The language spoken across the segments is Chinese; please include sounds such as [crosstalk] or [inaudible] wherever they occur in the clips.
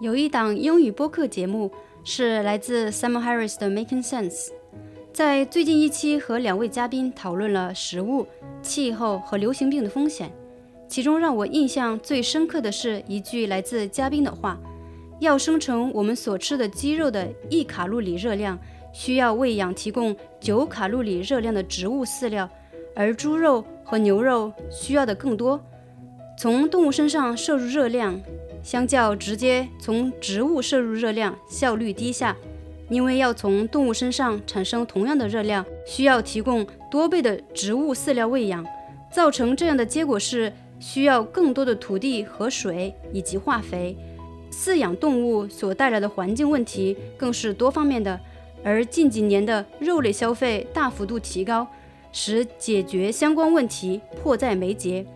有一档英语播客节目是来自 Simon Harris 的 Making Sense，在最近一期和两位嘉宾讨论了食物、气候和流行病的风险。其中让我印象最深刻的是一句来自嘉宾的话：要生成我们所吃的鸡肉的一卡路里热量，需要喂养提供九卡路里热量的植物饲料，而猪肉和牛肉需要的更多。从动物身上摄入热量。相较直接从植物摄入热量，效率低下，因为要从动物身上产生同样的热量，需要提供多倍的植物饲料喂养。造成这样的结果是需要更多的土地和水以及化肥。饲养动物所带来的环境问题更是多方面的，而近几年的肉类消费大幅度提高，使解决相关问题迫在眉睫。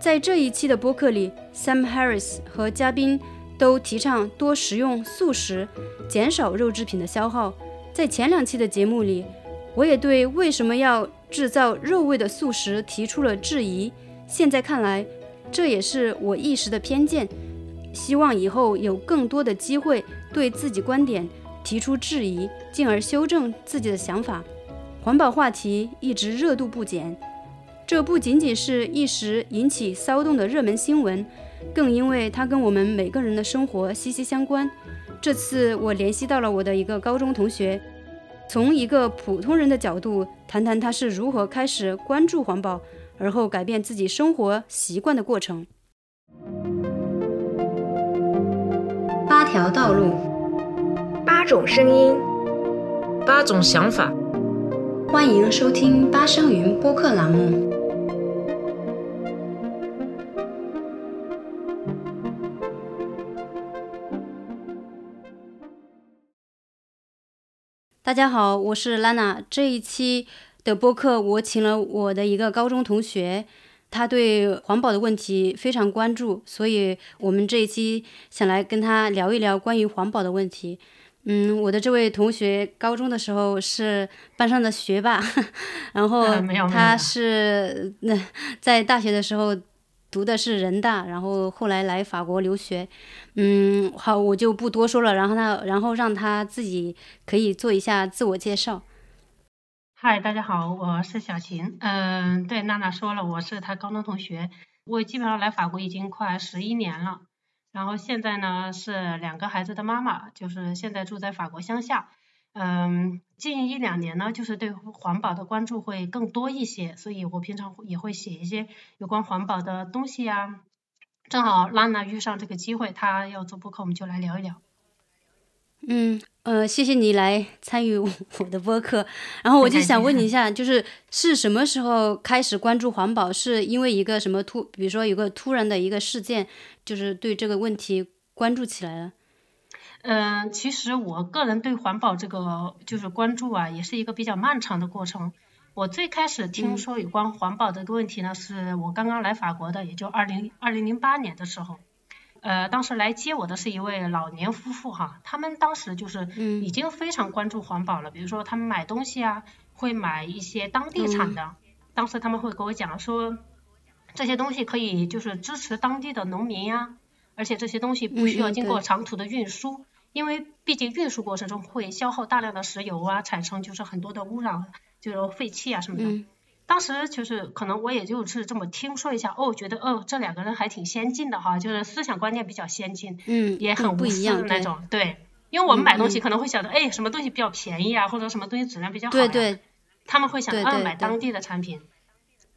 在这一期的播客里，Sam Harris 和嘉宾都提倡多食用素食，减少肉制品的消耗。在前两期的节目里，我也对为什么要制造肉味的素食提出了质疑。现在看来，这也是我一时的偏见。希望以后有更多的机会对自己观点提出质疑，进而修正自己的想法。环保话题一直热度不减。这不仅仅是一时引起骚动的热门新闻，更因为它跟我们每个人的生活息息相关。这次我联系到了我的一个高中同学，从一个普通人的角度谈谈他是如何开始关注环保，而后改变自己生活习惯的过程。八条道路，八种声音，八种想法。欢迎收听八声云播客栏目。大家好，我是 Lana。这一期的播客，我请了我的一个高中同学，他对环保的问题非常关注，所以我们这一期想来跟他聊一聊关于环保的问题。嗯，我的这位同学高中的时候是班上的学霸，[laughs] 然后他是那 [laughs] 在大学的时候。读的是人大，然后后来来法国留学，嗯，好，我就不多说了，然后他，然后让他自己可以做一下自我介绍。嗨，大家好，我是小琴，嗯，对，娜娜说了，我是她高中同学，我基本上来法国已经快十一年了，然后现在呢是两个孩子的妈妈，就是现在住在法国乡下。嗯，近一两年呢，就是对环保的关注会更多一些，所以我平常也会写一些有关环保的东西呀。正好拉娜遇上这个机会，她要做播客，我们就来聊一聊。嗯，呃，谢谢你来参与我的播客。然后我就想问你一下，就是是什么时候开始关注环保？是因为一个什么突，比如说有个突然的一个事件，就是对这个问题关注起来了？嗯，其实我个人对环保这个就是关注啊，也是一个比较漫长的过程。我最开始听说有关环保的一个问题呢，是我刚刚来法国的，也就二零二零零八年的时候。呃，当时来接我的是一位老年夫妇哈，他们当时就是已经非常关注环保了，比如说他们买东西啊，会买一些当地产的。当时他们会跟我讲说，这些东西可以就是支持当地的农民呀，而且这些东西不需要经过长途的运输。因为毕竟运输过程中会消耗大量的石油啊，产生就是很多的污染，就是废气啊什么的。当时就是可能我也就是这么听说一下，哦，觉得哦这两个人还挺先进的哈，就是思想观念比较先进，嗯，也很无私的那种，对。因为我们买东西可能会想着，哎，什么东西比较便宜啊，或者什么东西质量比较好呀，对对。他们会想啊买当地的产品。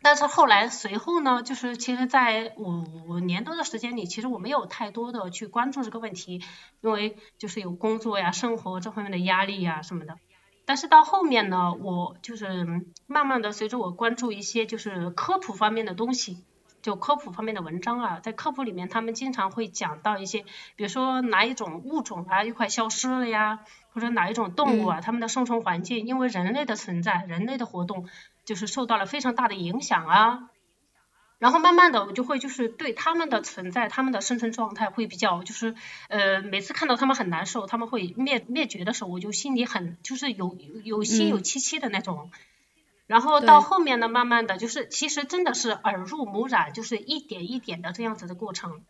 但是后来随后呢，就是其实，在五年多的时间里，其实我没有太多的去关注这个问题，因为就是有工作呀、生活这方面的压力呀什么的。但是到后面呢，我就是慢慢的随着我关注一些就是科普方面的东西，就科普方面的文章啊，在科普里面他们经常会讲到一些，比如说哪一种物种啊又快消失了呀，或者哪一种动物啊，它们的生存环境因为人类的存在、人类的活动。就是受到了非常大的影响啊，然后慢慢的我就会就是对他们的存在、他们的生存状态会比较就是呃每次看到他们很难受，他们会灭灭绝的时候，我就心里很就是有有心有戚戚的那种。然后到后面呢，慢慢的就是其实真的是耳濡目染，就是一点一点的这样子的过程。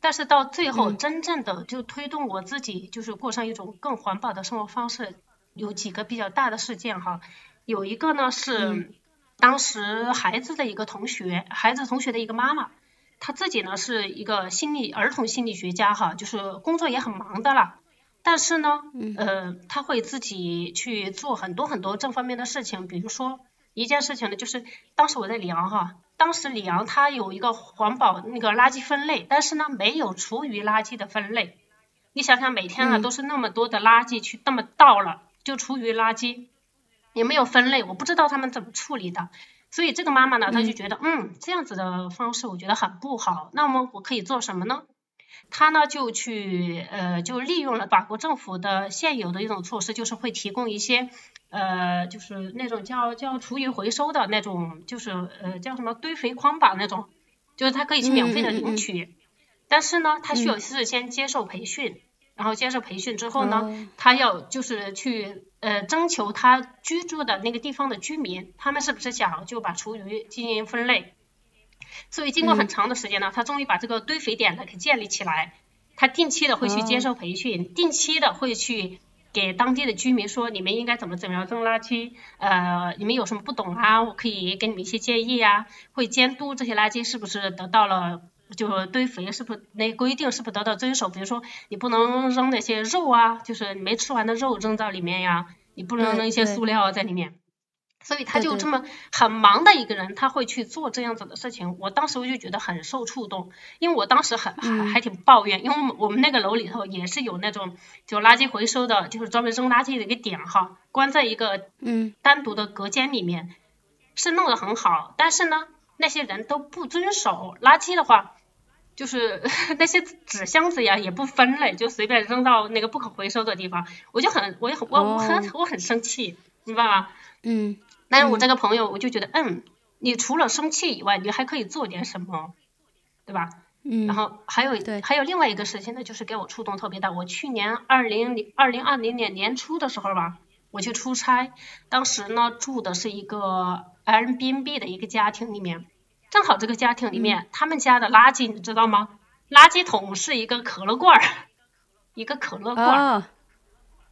但是到最后真正的就推动我自己就是过上一种更环保的生活方式，有几个比较大的事件哈。有一个呢是当时孩子的一个同学，孩子同学的一个妈妈，她自己呢是一个心理儿童心理学家哈，就是工作也很忙的啦。但是呢，呃，他会自己去做很多很多这方面的事情，比如说一件事情呢，就是当时我在里昂哈，当时里昂它有一个环保那个垃圾分类，但是呢没有厨余垃圾的分类。你想想每天啊都是那么多的垃圾去那么倒了，就厨余垃圾也没有分类，我不知道他们怎么处理的。所以这个妈妈呢，她就觉得嗯这样子的方式我觉得很不好，那么我可以做什么呢？她呢就去呃就利用了法国政府的现有的一种措施，就是会提供一些呃就是那种叫叫厨余回收的那种，就是呃叫什么堆肥筐吧那种，就是她可以去免费的领取，但是呢她需要事先接受培训，然后接受培训之后呢，他要就是去呃征求他居住的那个地方的居民，他们是不是想就把厨余进行分类。所以经过很长的时间呢，他终于把这个堆肥点呢给建立起来。他定期的会去接受培训，定期的会去给当地的居民说你们应该怎么怎么样扔垃圾，呃，你们有什么不懂啊，我可以给你们一些建议啊。会监督这些垃圾是不是得到了，就堆肥是不是那规定是不是得到遵守。比如说你不能扔那些肉啊，就是没吃完的肉扔到里面呀，你不能扔一些塑料在里面。所以他就这么很忙的一个人，他会去做这样子的事情。我当时我就觉得很受触动，因为我当时很还还挺抱怨，因为我们那个楼里头也是有那种就垃圾回收的，就是专门扔垃圾的一个点哈，关在一个嗯单独的隔间里面，是弄得很好。但是呢，那些人都不遵守垃圾的话，就是 [laughs] 那些纸箱子呀也不分类，就随便扔到那个不可回收的地方，我就很我也很我我很我很生气，明白吗？嗯。但是我这个朋友，我就觉得，嗯，你除了生气以外，你还可以做点什么，对吧？嗯。然后还有还有另外一个事情呢，就是给我触动特别大。我去年二零零二零二零年年初的时候吧，我去出差，当时呢住的是一个 Airbnb 的一个家庭里面，正好这个家庭里面他们家的垃圾你知道吗？垃圾桶是一个可乐罐儿，一个可乐罐儿，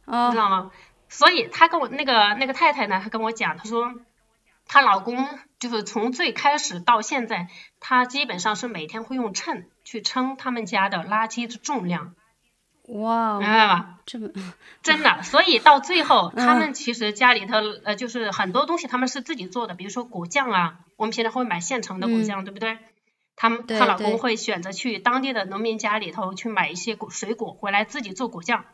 哦，知道吗？所以她跟我那个那个太太呢，她跟我讲，她说她老公就是从最开始到现在，他基本上是每天会用秤去称他们家的垃圾的重量。哇，明白吧？这么 [laughs] 真的，所以到最后，他们其实家里头呃，就是很多东西他们是自己做的，比如说果酱啊，我们平常会买现成的果酱，对不对？他们她老公会选择去当地的农民家里头去买一些果水果回来自己做果酱，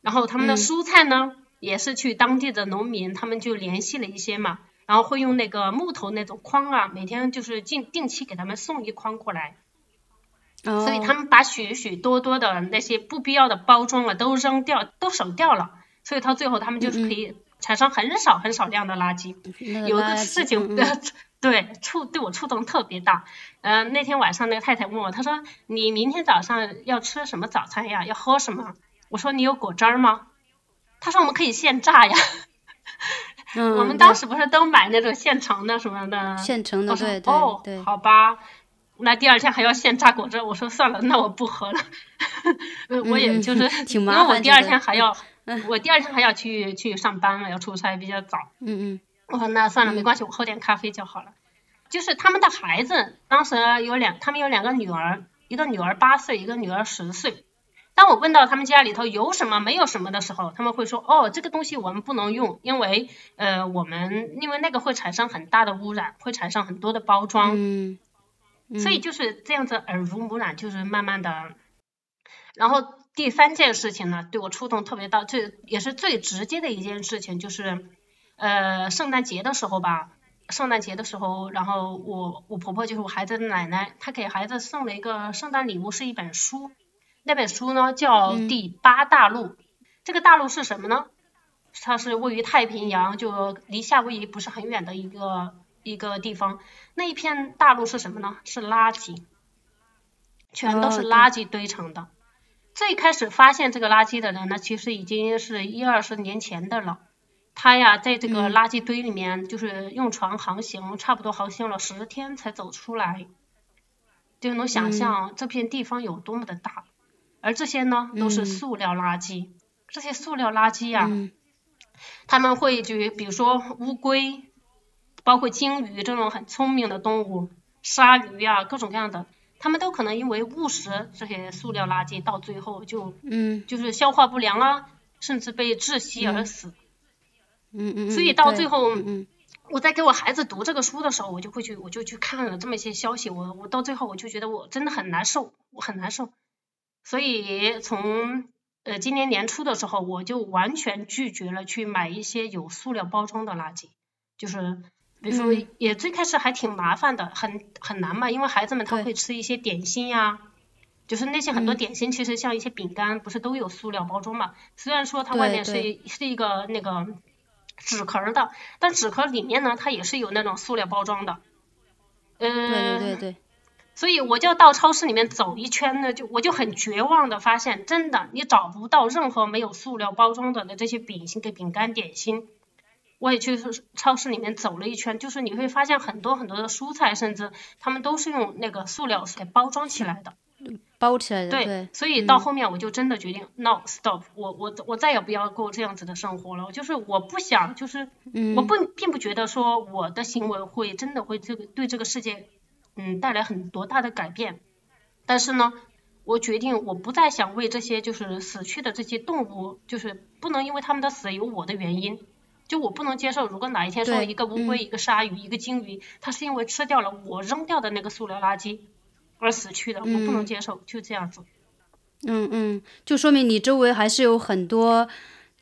然后他们的蔬菜呢？也是去当地的农民，他们就联系了一些嘛，然后会用那个木头那种筐啊，每天就是定定期给他们送一筐过来，所以他们把许许多多的那些不必要的包装啊都扔掉，都省掉了，所以到最后他们就是可以产生很少很少量的垃圾。有一个事情 [laughs] 对触对我触动特别大，嗯，那天晚上那个太太问我，她说你明天早上要吃什么早餐呀？要喝什么？我说你有果汁吗？她说我们可以现榨呀，[laughs] 我们当时不是都买那种现成的什么的？现成的，对对对。好吧，那第二天还要现榨果汁，我说算了，那我不喝了。我也就是，因为我第二天还要，我第二天还要去去上班了，要出差比较早。嗯嗯。我说那算了，没关系，我喝点咖啡就好了。就是他们的孩子，当时有两，他们有两个女儿，一个女儿八岁，一个女儿十岁。当我问到他们家里头有什么没有什么的时候，他们会说：“哦，这个东西我们不能用，因为呃，我们因为那个会产生很大的污染，会产生很多的包装。”嗯，所以就是这样子耳濡目染，就是慢慢的。然后第三件事情呢，对我触动特别大，这也是最直接的一件事情，就是呃，圣诞节的时候吧，圣诞节的时候，然后我我婆婆就是我孩子的奶奶，她给孩子送了一个圣诞礼物，是一本书。那本书呢叫《第八大陆》，这个大陆是什么呢？它是位于太平洋，就离夏威夷不是很远的一个一个地方。那一片大陆是什么呢？是垃圾，全都是垃圾堆成的。最开始发现这个垃圾的人呢，其实已经是一二十年前的了。他呀，在这个垃圾堆里面，就是用船航行，差不多航行了十天才走出来。就能想象这片地方有多么的大。而这些呢，都是塑料垃圾。这些塑料垃圾呀，他们会就比如说乌龟，包括鲸鱼这种很聪明的动物，鲨鱼呀，各种各样的，他们都可能因为误食这些塑料垃圾，到最后就嗯就是消化不良啊，甚至被窒息而死。嗯嗯。所以到最后，嗯我在给我孩子读这个书的时候，我就会去，我就去看了这么一些消息，我我到最后我就觉得我真的很难受，我很难受。所以从呃，今年年初的时候，我就完全拒绝了去买一些有塑料包装的垃圾，就是比如说，也最开始还挺麻烦的，很很难嘛，因为孩子们他会吃一些点心呀，就是那些很多点心，其实像一些饼干，不是都有塑料包装嘛？虽然说它外面是是一个那个纸壳的，但纸壳里面呢，它也是有那种塑料包装的。嗯，对对对对。所以我就到超市里面走一圈呢，就我就很绝望的发现，真的你找不到任何没有塑料包装的的这些饼心、给饼干、点心。我也去超市里面走了一圈，就是你会发现很多很多的蔬菜，甚至他们都是用那个塑料给包装起来的，包起来的。对，所以到后面我就真的决定，no stop，我我我再也不要过这样子的生活了。就是我不想，就是我不并不觉得说我的行为会真的会这个对这个世界。嗯，带来很多大的改变，但是呢，我决定我不再想为这些就是死去的这些动物，就是不能因为他们的死有我的原因，就我不能接受，如果哪一天说一个乌龟、一个鲨鱼、一个鲸鱼，它是因为吃掉了我扔掉的那个塑料垃圾而死去的，我不能接受，就这样子。嗯嗯，就说明你周围还是有很多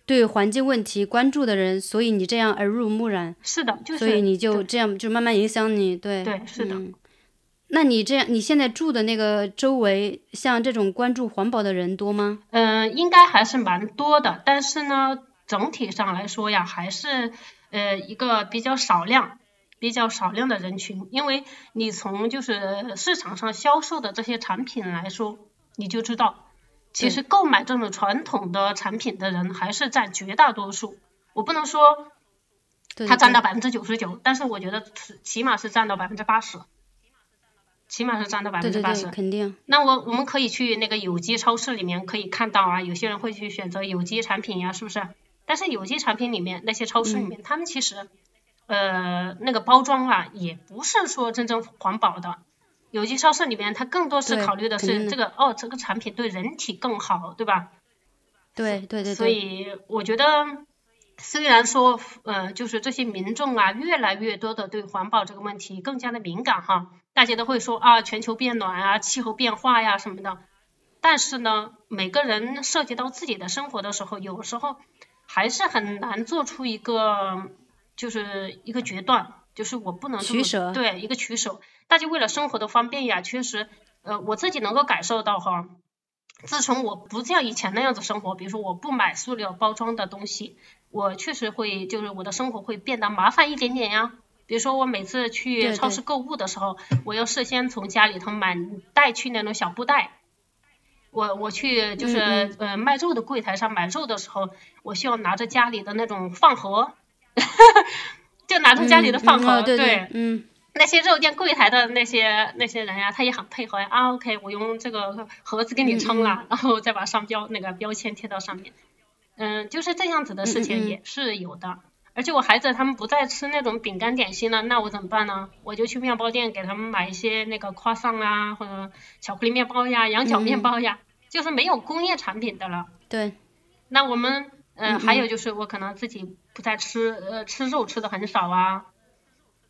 对环境问题关注的人，所以你这样耳濡目染。是的，就是。所以你就这样就慢慢影响你，对。对，是的。那你这样，你现在住的那个周围，像这种关注环保的人多吗？嗯，应该还是蛮多的，但是呢，整体上来说呀，还是呃一个比较少量、比较少量的人群。因为你从就是市场上销售的这些产品来说，你就知道，其实购买这种传统的产品的人还是占绝大多数。我不能说他占到百分之九十九，但是我觉得起码是占到百分之八十。起码是占到百分之八十，肯定。那我我们可以去那个有机超市里面可以看到啊，有些人会去选择有机产品呀，是不是？但是有机产品里面那些超市里面，他们其实呃那个包装啊，也不是说真正环保的。有机超市里面，它更多是考虑的是这个哦，这个产品对人体更好，对吧？对对对。所以我觉得。虽然说，呃，就是这些民众啊，越来越多的对环保这个问题更加的敏感哈，大家都会说啊，全球变暖啊，气候变化呀什么的。但是呢，每个人涉及到自己的生活的时候，有时候还是很难做出一个，就是一个决断，就是我不能取舍，对，一个取舍。大家为了生活的方便呀，确实，呃，我自己能够感受到哈。自从我不像以前那样子生活，比如说我不买塑料包装的东西，我确实会就是我的生活会变得麻烦一点点呀。比如说我每次去超市购物的时候，我要事先从家里头买带去那种小布袋。我我去就是呃卖肉的柜台上买肉的时候，我需要拿着家里的那种饭盒，[laughs] 就拿着家里的饭盒，对，嗯。那些肉店柜台的那些那些人呀，他也很配合呀。啊，OK，我用这个盒子给你称了，然后再把商标那个标签贴到上面。嗯，就是这样子的事情也是有的。而且我孩子他们不再吃那种饼干点心了，那我怎么办呢？我就去面包店给他们买一些那个夸上啊，或者巧克力面包呀、羊角面包呀，就是没有工业产品的了。对。那我们嗯，还有就是我可能自己不再吃呃吃肉吃的很少啊。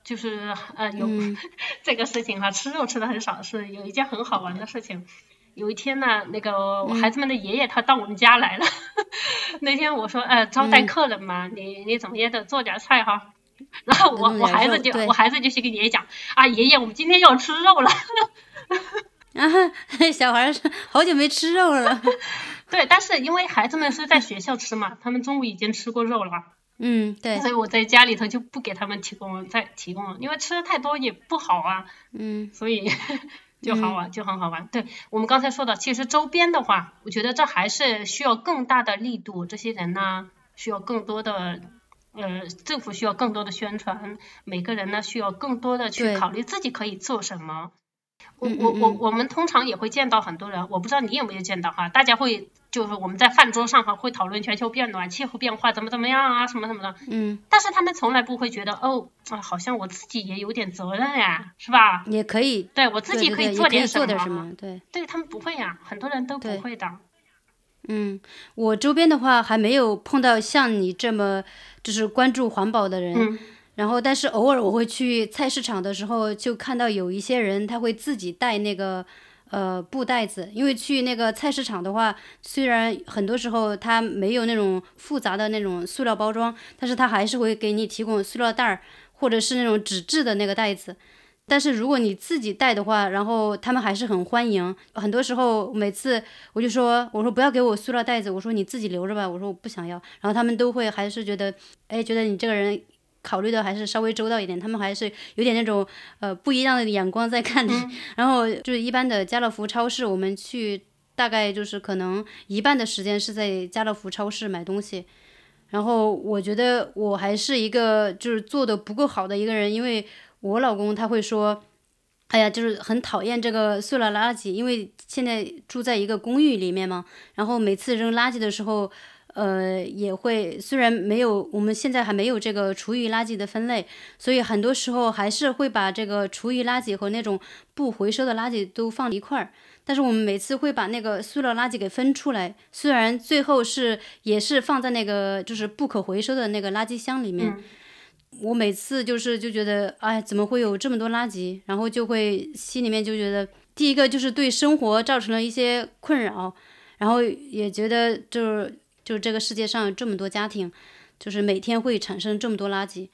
就是呃有 [laughs] 这个事情哈，吃肉吃的很少，是有一件很好玩的事情。有一天呢，那个我孩子们的爷爷他到我们家来了，[laughs] 那天我说呃招待客人嘛，你你怎么也得做点菜哈。然后我我孩子就我孩子就去跟爷爷讲啊，爷爷我们今天要吃肉了。[laughs] 啊，[laughs] 小孩好久没吃肉了。对，但是因为孩子们是在学校吃嘛，他们中午已经吃过肉了。嗯，对，所以我在家里头就不给他们提供再提供了，因为吃的太多也不好啊。嗯，所以就好玩，就很好玩。对我们刚才说的，其实周边的话，我觉得这还是需要更大的力度，这些人呢需要更多的呃，政府需要更多的宣传，每个人呢需要更多的去考虑自己可以做什么。我我我我们通常也会见到很多人，我不知道你有没有见到哈，大家会就是我们在饭桌上哈会讨论全球变暖、气候变化怎么怎么样啊什么什么的，嗯，但是他们从来不会觉得哦啊好像我自己也有点责任呀，是吧？也可以，对我自己可以做点什什么，对。对他们不会呀，很多人都不会的。嗯，我周边的话还没有碰到像你这么就是关注环保的人。嗯然后，但是偶尔我会去菜市场的时候，就看到有一些人他会自己带那个呃布袋子，因为去那个菜市场的话，虽然很多时候它没有那种复杂的那种塑料包装，但是它还是会给你提供塑料袋儿或者是那种纸质的那个袋子。但是如果你自己带的话，然后他们还是很欢迎。很多时候，每次我就说，我说不要给我塑料袋子，我说你自己留着吧，我说我不想要。然后他们都会还是觉得，哎，觉得你这个人考虑的还是稍微周到一点，他们还是有点那种呃不一样的眼光在看你。[laughs] 然后就是一般的家乐福超市，我们去大概就是可能一半的时间是在家乐福超市买东西。然后我觉得我还是一个就是做的不够好的一个人，因为我老公他会说，哎呀，就是很讨厌这个塑料垃圾，因为现在住在一个公寓里面嘛，然后每次扔垃圾的时候，呃，也会虽然没有我们现在还没有这个厨余垃圾的分类，所以很多时候还是会把这个厨余垃圾和那种不回收的垃圾都放一块儿。但是我们每次会把那个塑料垃圾给分出来，虽然最后是也是放在那个就是不可回收的那个垃圾箱里面。嗯我每次就是就觉得，哎，怎么会有这么多垃圾？然后就会心里面就觉得，第一个就是对生活造成了一些困扰，然后也觉得就是就是这个世界上有这么多家庭，就是每天会产生这么多垃圾。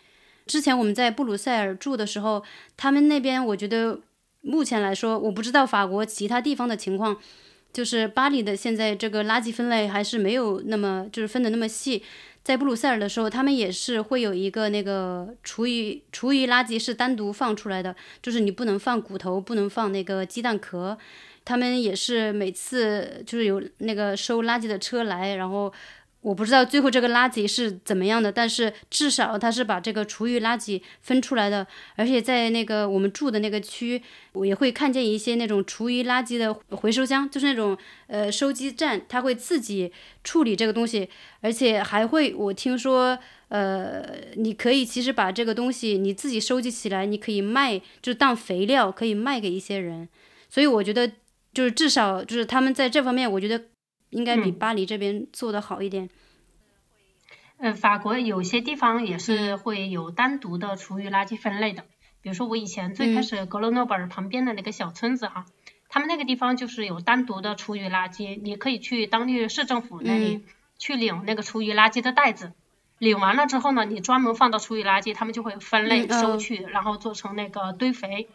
之前我们在布鲁塞尔住的时候，他们那边我觉得目前来说，我不知道法国其他地方的情况，就是巴黎的现在这个垃圾分类还是没有那么就是分的那么细。在布鲁塞尔的时候，他们也是会有一个那个厨余厨余垃圾是单独放出来的，就是你不能放骨头，不能放那个鸡蛋壳。他们也是每次就是有那个收垃圾的车来，然后我不知道最后这个垃圾是怎么样的，但是至少他是把这个厨余垃圾分出来的，而且在那个我们住的那个区，我也会看见一些那种厨余垃圾的回收箱，就是那种呃收集站，他会自己处理这个东西，而且还会我听说。呃，你可以其实把这个东西你自己收集起来，你可以卖，就当肥料，可以卖给一些人。所以我觉得，就是至少就是他们在这方面，我觉得应该比嗯。巴黎这边做得好一点。嗯，法国有些地方也是嗯会有单独的厨余垃圾分类的，比如说我以前最开嗯。始格罗诺本儿旁边的那个小村子哈，他们那个地方就是有单独的厨余垃圾，你可以去当地市政府那里嗯。去领那个厨余垃圾的袋子，领完了之后呢，你专门放到厨余垃圾，他们就会分类收。取，然后做成那个堆肥。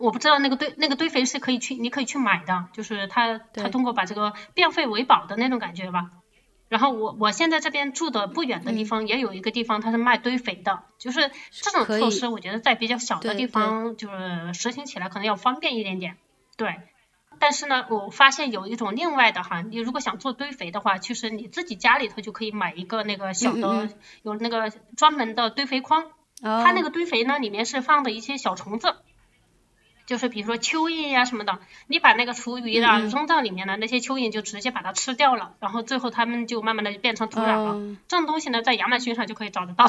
我不知道那个堆那个堆肥是可以去，你可以去买的，就是它它通过把这个变废为宝的那种感觉吧。然后我我现在这边住的不远的地嗯。方也有一个地方，它是卖堆肥的，就是这种措施，我觉得在比较小的地方就是实行起来可能要方便一点点，对。但是呢，我发现有一种另外的哈，你如果想做堆肥的话，其实你自己家里头就可以买一个那个小的，嗯嗯。有那个专门的堆肥筐，哦，它那个堆肥呢，里面是放的一些小虫子，就是比如说蚯蚓呀、什么的，你把那个厨余啊嗯嗯扔到里面的，那些蚯蚓就直接把它吃掉了，然后最后它们就慢慢的变成土壤了。哦这种东西呢，在亚马逊上就可以找得到，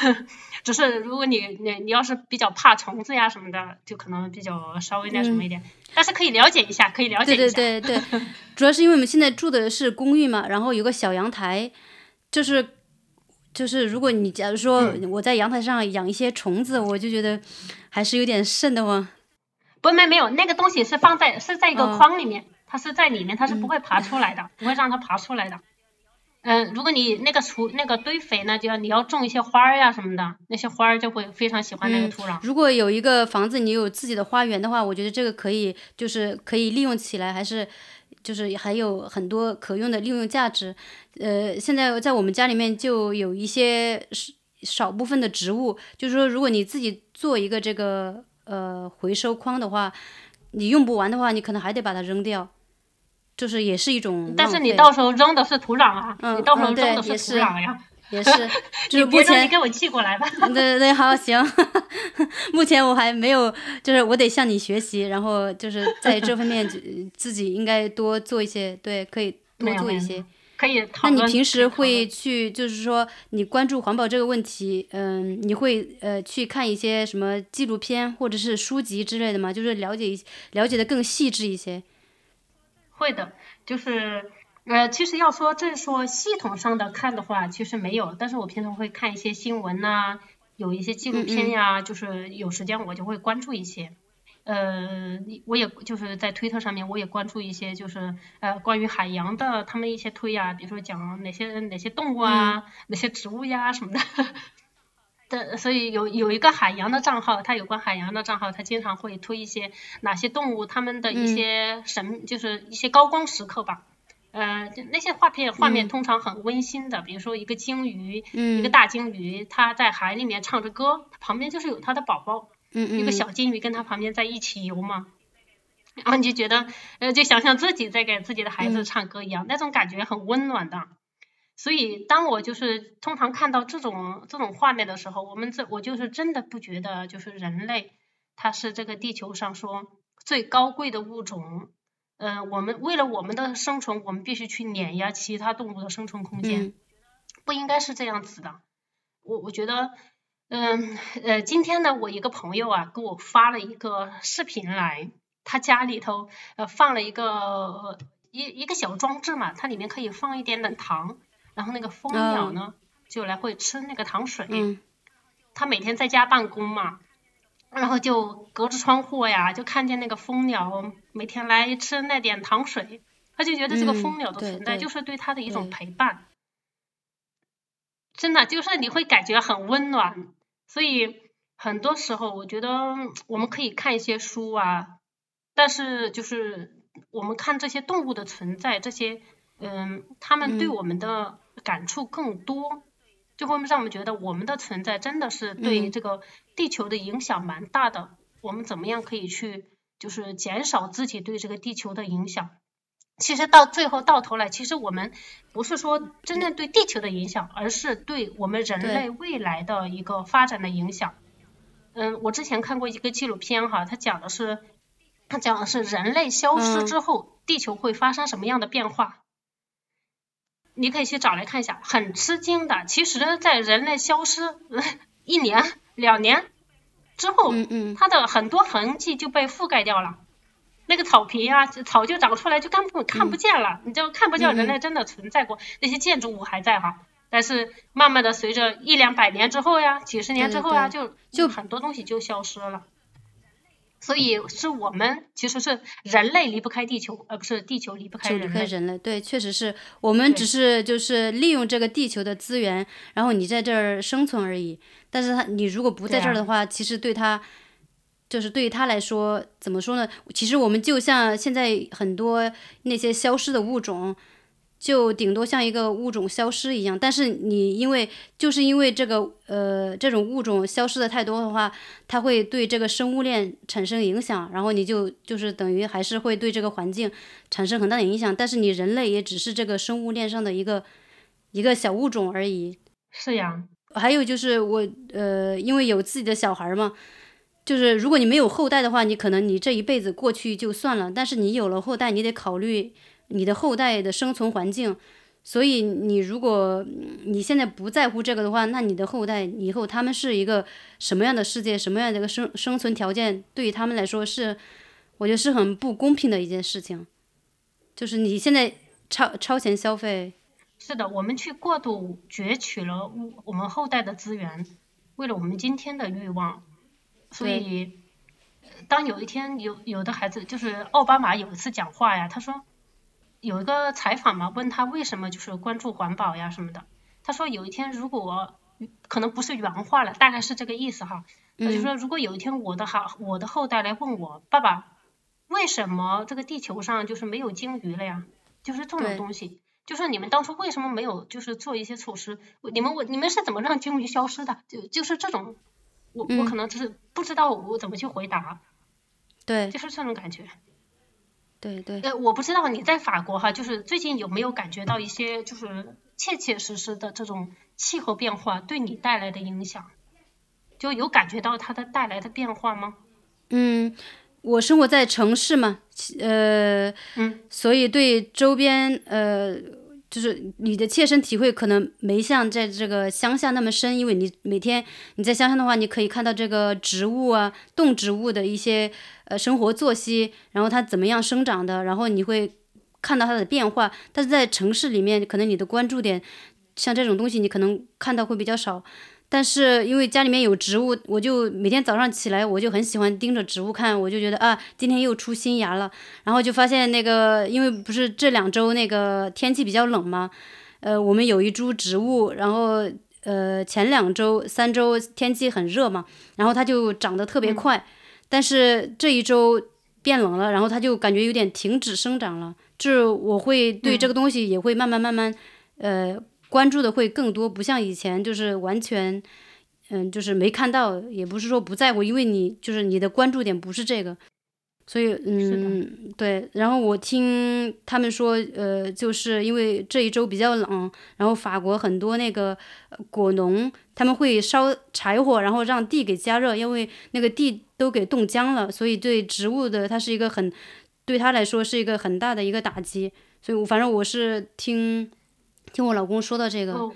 [laughs] 只是如果你你你要是比较怕虫子呀什么的，就可能比较稍微那什么一点，但是可以了解一下，可以了解一下。对对 [laughs] 对，主要是因为我们现在住的是公寓嘛，然后有个小阳台，就是就是如果你假如说嗯我在阳台上养一些虫子，我就觉得还是有点瘆得慌。不，没没有，那个东西是放在是在一个哦筐里面，它是在里面，它是不会爬出来的，不会让它爬出来的。嗯，如果你那个除那个堆肥呢，就要你要种一些花儿呀什么的，那些花儿就会非常喜欢那个嗯土壤。如果有一个房子，你有自己的花园的话，我觉得这个可以，就是可以利用起来，还是就是还有很多可用的利用价值。呃，现在在我们家里面就有一些少少部分的植物，就是说，如果你自己做一个这个呃回收筐的话，你用不完的话，你可能还得把它扔掉，就是也是一种。但是你到时候扔的是土壤啊，嗯你到时候扔的是土壤呀。也是，[laughs] 就是目前你给我寄过来吧。[laughs] 对对对，好行。[laughs] 目前我还没有，就是我得向你学习，然后就是在这方面自己应该多做一些，对，可以多做一些。可以。那你平时会去，就是说你关注环保这个问题，嗯，你会呃去看一些什么纪录片或者是书籍之类的吗？就是了解一了解的更细致一些。会的，就是呃，其实要说正说系统上的看的话，其实没有，但是我平常会看一些新闻呐，有一些纪录片呀，就是有时间我就会关注一些。呃，我也就是在推特上面，我也关注一些，就是呃关于海洋的他们一些推呀，比如说讲哪些哪些动物啊，哪些植物呀什么的。[laughs] 的，所以有有一个海洋的账号，它有关海洋的账号，它经常会推一些哪些动物它们的一些神，就是一些高光时刻吧。呃，那些画片画面通常很温馨的，比如说一个鲸鱼，一个大鲸鱼，它在海里面唱着歌，旁边就是有它的宝宝。一个小金鱼跟它旁边在一起游嘛，然后你就觉得，呃，就想象自己在给自己的孩子唱歌一样，那种感觉很温暖的。所以，当我就是通常看到这种这种画面的时候，我们这我就是真的不觉得，就是人类它是这个地球上说最高贵的物种。嗯，我们为了我们的生存，我们必须去碾压其他动物的生存空间，不应该是这样子的。我我觉得。嗯呃，今天呢，我一个朋友啊，给我发了一个视频来，他家里头呃放了一个一一个小装置嘛，它里面可以放一点点糖，然后那个蜂鸟呢就来会吃那个糖水。他每天在家办公嘛，然后就隔着窗户呀，就看见那个蜂鸟每天来吃那点糖水，他就觉得这个蜂鸟的存在就是对他的一种陪伴。真的就是你会感觉很温暖，所以很多时候我觉得我们可以看一些书啊，但是就是我们看这些动物的存在，这些嗯，他们对我们的感触更多，就会让我们觉得我们的存在真的是对这个地球的影响蛮大的。我们怎么样可以去就是减少自己对这个地球的影响？其实到最后到头来，其实我们不是说真正对地球的影响，而是对我们人类未来的一个发展的影响。嗯，我之前看过一个纪录片哈，它讲的是，它讲的是人类消失之后，地球会发生什么样的变化。你可以去找来看一下，很吃惊的。其实，在人类消失一年、两年之后，它的很多痕迹就被覆盖掉了。那个草坪啊，草就长出来，就根本看不见了，你就看不见人类真的存在过。那些建筑物还在哈，但是慢慢的随着一两百年之后呀，几十年之后呀，就就很多东西就消失了。所以是我们其实是人类离不开地球，而不是地球离不开人类。离开人类，对，确实是我们只是就是利用这个地球的资源，然后你在这儿生存而已。但是它你如果不在这儿的话，其实对他。就是对于他来说，怎么说呢？其实我们就像现在很多那些消失的物种，就顶多像一个物种消失一样。但是你因为就是因为这个呃这种物种消失的太多的话，它会对这个生物链产生影响，然后你就就是等于还是会对这个环境产生很大的影响。但是你人类也只是这个生物链上的一个一个小物种而已。是呀。还有就是我呃，因为有自己的小孩嘛。就是如果你没有后代的话，你可能你这一辈子过去就算了。但是你有了后代，你得考虑你的后代的生存环境。所以你如果你现在不在乎这个的话，那你的后代以后他们是一个什么样的世界，什么样的一个生生存条件，对于他们来说是，我觉得是很不公平的一件事情。就是你现在超超前消费。是的，我们去过度攫取了我们后代的资源，为了我们今天的欲望。所以，当有一天有有的孩子，就是奥巴马有一次讲话呀，他说有一个采访嘛，问他为什么就是关注环保呀什么的。他说有一天如果可能不是原话了，大概是这个意思哈。他就说如果有一天我的哈我的后代来问我爸爸，为什么这个地球上就是没有鲸鱼了呀？就是这种东西，就是你们当初为什么没有就是做一些措施？你们我你们是怎么让鲸鱼消失的？就就是这种。我我可能就是不知道我怎么去回答，对，就是这种感觉，对对。呃，我不知道你在法国哈，就是最近有没有感觉到一些就是切切实实的这种气候变化对你带来的影响，就有感觉到它的带来的变化吗？嗯，我生活在城市嘛，呃，嗯，所以对周边呃。就是你的切身体会可能没像在这个乡下那么深，因为你每天你在乡下的话，你可以看到这个植物啊，动植物的一些呃生活作息，然后它怎么样生长的，然后你会看到它的变化。但是在城市里面，可能你的关注点像这种东西，你可能看到会比较少。但是因为家里面有植物，我就每天早上起来，我就很喜欢盯着植物看，我就觉得啊，今天又出新芽了。然后就发现那个，因为不是这两周那个天气比较冷嘛，呃，我们有一株植物，然后呃前两周、三周天气很热嘛，然后它就长得特别快。但是这一周变冷了，然后它就感觉有点停止生长了。就是我会对这个东西也会慢慢慢慢，呃。关注的会更多，不像以前就是完全，嗯，就是没看到，也不是说不在乎，因为你就是你的关注点不是这个，所以嗯，对。然后我听他们说，呃，就是因为这一周比较冷，然后法国很多那个果农他们会烧柴火，然后让地给加热，因为那个地都给冻僵了，所以对植物的它是一个很，对他来说是一个很大的一个打击。所以我，反正我是听。听我老公说到这个，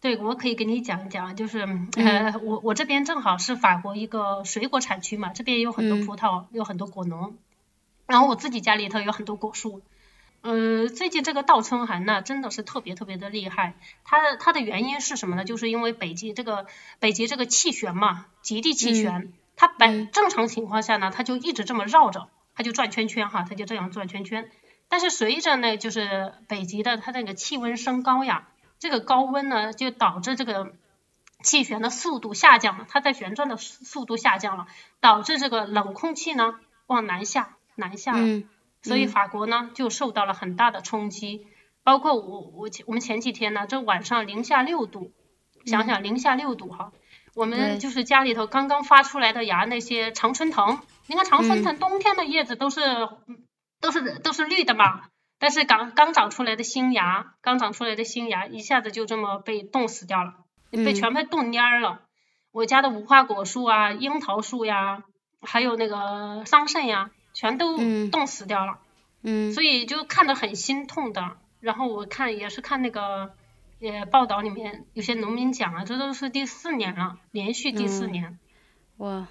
对，我可以给你讲一讲，就是呃，我我这边正好是法国一个水果产区嘛，这边有很多葡萄，有很多果农，然后我自己家里头有很多果树，呃，最近这个倒春寒呢，真的是特别特别的厉害，它它的原因是什么呢？就是因为北极这个北极这个气旋嘛，极地气旋，它本正常情况下呢，它就一直这么绕着，它就转圈圈哈，它就这样转圈圈。但是随着呢，就是北极的它那个气温升高呀，这个高温呢就导致这个气旋的速度下降了，它在旋转的速度下降了，导致这个冷空气呢往南下，南下了，所以法国呢就受到了很大的冲击。包括我我我们前几天呢，这晚上零下六度，想想零下六度哈，我们就是家里头刚刚发出来的芽那些常春藤，你看常春藤冬天的叶子都是。都是都是绿的嘛，但是刚刚长出来的新芽，刚长出来的新芽一下子就这么被冻死掉了，被全被冻蔫儿了。我家的无花果树啊、樱桃树呀，还有那个桑葚呀，全都冻死掉了。嗯。所以就看得很心痛的。然后我看也是看那个呃报道里面有些农民讲啊，这都是第四年了，连续第四年。哇。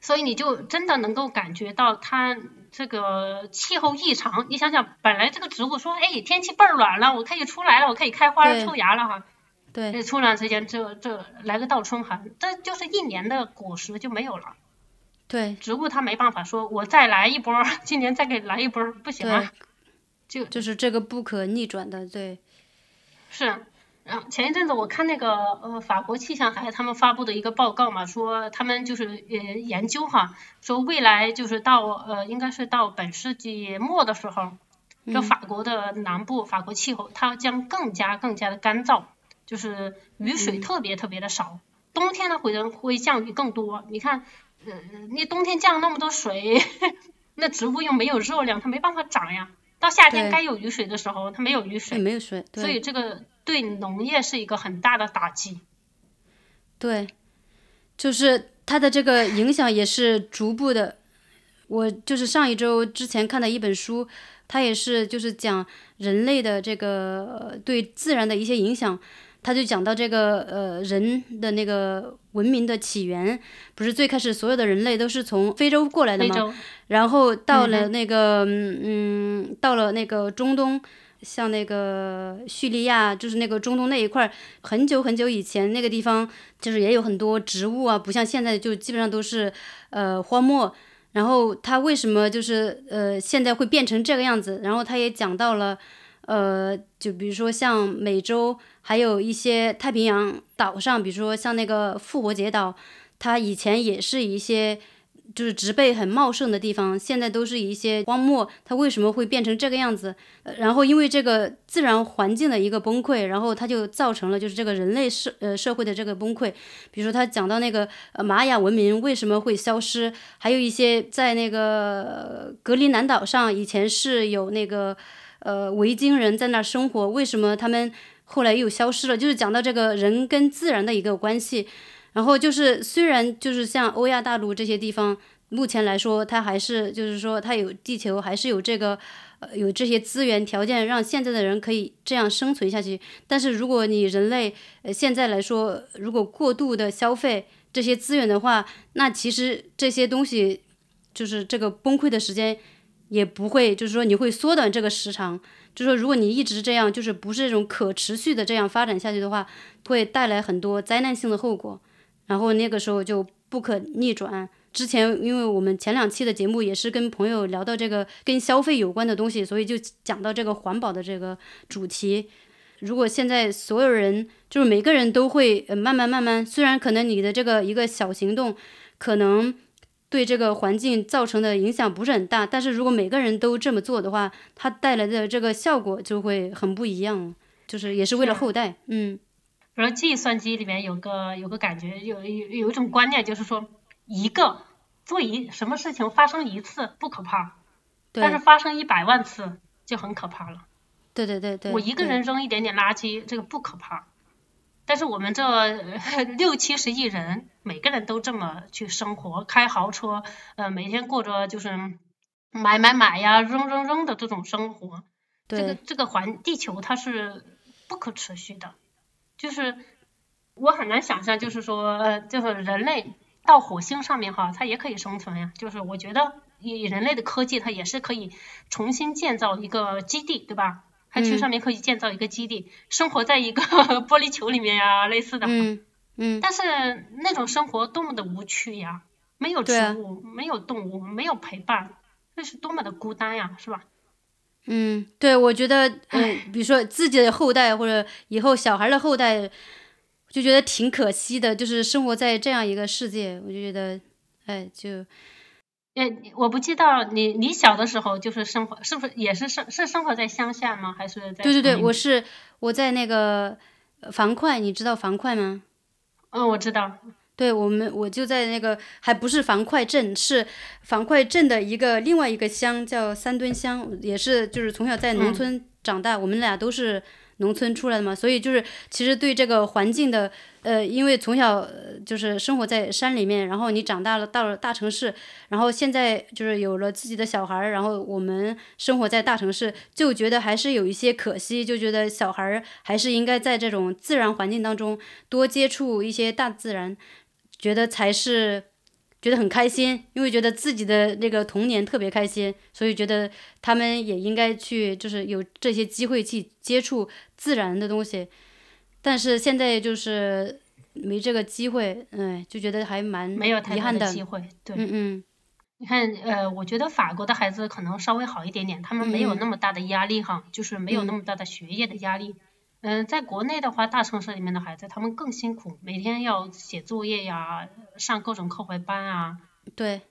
所以你就真的能够感觉到它这个气候异常。你想想，本来这个植物说，哎，天气倍儿暖了，我可以出来了，我可以开花抽芽了哈。对。突然之间，这这来个倒春寒，这就是一年的果实就没有了。对。植物它没办法说，我再来一波，今年再给来一波，不行啊。就就是这个不可逆转的，对。是。然后前一阵子我看那个呃法国气象台他们发布的一个报告嘛，说他们就是呃研究哈，说未来就是到呃应该是到本世纪末的时候，这法国的南部法国气候它将更加更加的干燥，就是雨水特别特别的少，冬天呢会会降雨更多。你看呃你冬天降那么多水，[laughs] 那植物又没有热量，它没办法长呀。到夏天该有雨水的时候，它没有雨水，没有水，所以这个。对农业是一个很大的打击，对，就是它的这个影响也是逐步的。我就是上一周之前看的一本书，它也是就是讲人类的这个对自然的一些影响。他就讲到这个呃人的那个文明的起源，不是最开始所有的人类都是从非洲过来的吗？然后到了那个嗯，到了那个中东。像那个叙利亚，就是那个中东那一块，很久很久以前那个地方，就是也有很多植物啊，不像现在就基本上都是呃荒漠。然后它为什么就是呃现在会变成这个样子？然后他也讲到了，呃，就比如说像美洲，还有一些太平洋岛上，比如说像那个复活节岛，它以前也是一些。就是植被很茂盛的地方，现在都是一些荒漠。它为什么会变成这个样子？然后因为这个自然环境的一个崩溃，然后它就造成了就是这个人类社呃社会的这个崩溃。比如说他讲到那个呃玛雅文明为什么会消失，还有一些在那个格陵兰岛上以前是有那个呃维京人在那儿生活，为什么他们后来又消失了？就是讲到这个人跟自然的一个关系。然后就是虽然就是像欧亚大陆这些地方，目前来说它还是就是说它有地球还是有这个呃有这些资源条件让现在的人可以这样生存下去。但是如果你人类呃现在来说，如果过度的消费这些资源的话，那其实这些东西就是这个崩溃的时间。也不会，就是说你会缩短这个时长，就是说如果你一直这样，就是不是这种可持续的这样发展下去的话，会带来很多灾难性的后果，然后那个时候就不可逆转。之前因为我们前两期的节目也是跟朋友聊到这个跟消费有关的东西，所以就讲到这个环保的这个主题。如果现在所有人就是每个人都会呃慢慢慢慢，虽然可能你的这个一个小行动可能。对这个环境造成的影响不是很大，但是如果每个人都这么做的话，它带来的这个效果就会很不一样，就是也是为了后代，嗯。比如计算机里面有个有个感觉，有有有一种观念，就是说一个做一什么事情发生一次不可怕，但是发生一百万次就很可怕了。对对对对。我一个人扔一点点垃圾，这个不可怕。但是我们这 [laughs] 六七十亿人，每个人都这么去生活，开豪车，呃，每天过着就是买买买呀、扔扔扔的这种生活。这个这个环地球它是不可持续的，就是我很难想象，就是说，呃，就是人类到火星上面哈，它也可以生存呀。就是我觉得以人类的科技，它也是可以重新建造一个基地，对吧？它去上面可以建造一个基地，生活在一个 [laughs] 玻璃球里面呀，类似的。嗯嗯。但是那种生活多么的无趣呀！没有植物，没有动物，没有陪伴，那是多么的孤单呀，是吧？嗯，对，我觉得，嗯，[clears throat] 比如说自己的后代或者以后小孩的后代，就觉得挺可惜的，就是生活在这样一个世界，我就觉得，哎，就。哎，我不知道你你小的时候就是生活是不是也是生是生活在乡下吗？还是在？对对对，我是我在那个樊哙，你知道樊哙吗？嗯，我知道。对我们，我就在那个还不是樊哙镇，是樊哙镇的一个另外一个乡叫三墩乡，也是就是从小在农村长大，我们俩都是。农村出来的嘛，所以就是其实对这个环境的，呃，因为从小就是生活在山里面，然后你长大了到了大城市，然后现在就是有了自己的小孩儿，然后我们生活在大城市，就觉得还是有一些可惜，就觉得小孩儿还是应该在这种自然环境当中多接触一些大自然，觉得才是。觉得很开心，因为觉得自己的那个童年特别开心，所以觉得他们也应该去，就是有这些机会去接触自然的东西。但是现在就是没这个机会，嗯，就觉得还蛮没有太多的机会。对，嗯嗯。你看，呃，我觉得法国的孩子可能稍微好一点点，他们没有那么大的压力哈，就是没有那么大的学业的压力。嗯，在国内的话，大城市里面的孩子他们更辛苦，每天要写作业呀，上各种课外班啊。对。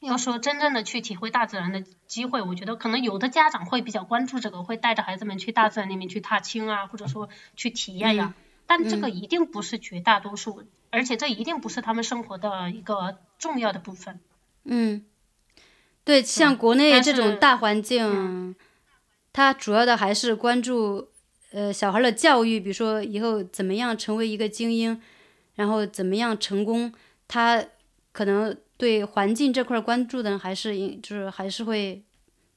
要说真正的去体会大自然的机会，我觉得可能有的家长会比较关注这个，会带着孩子们去大自然里面去踏青啊，或者说去体验呀。但这个一定不是绝大多数，而且这一定不是他们生活的一个重要的部分。嗯。对，像国内这种大环境，它主要的还是关注。呃，小孩的教育，比如说以后怎么样成为一个精英，然后怎么样成功，他可能对环境这块关注的还是，就是还是会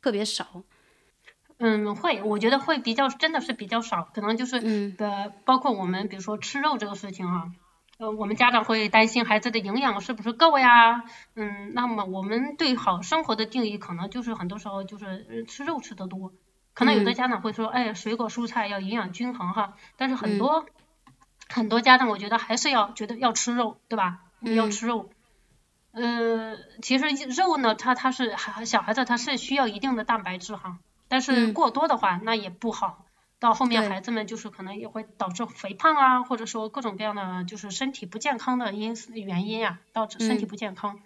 特别少。嗯，会，我觉得会比较，真的是比较少，可能就是，嗯，呃，包括我们，比如说吃肉这个事情哈，呃，我们家长会担心孩子的营养是不是够呀，嗯，那么我们对好生活的定义，可能就是很多时候就是吃肉吃的多。可能有的家长会说，哎，水果蔬菜要营养均衡哈，但是很多很多家长我觉得还是要觉得要吃肉，对吧？要吃肉。呃，其实肉呢，它它是孩小孩子他是需要一定的蛋白质哈，但是过多的话那也不好，到后面孩子们就是可能也会导致肥胖啊，或者说各种各样的就是身体不健康的因原因啊，导致身体不健康。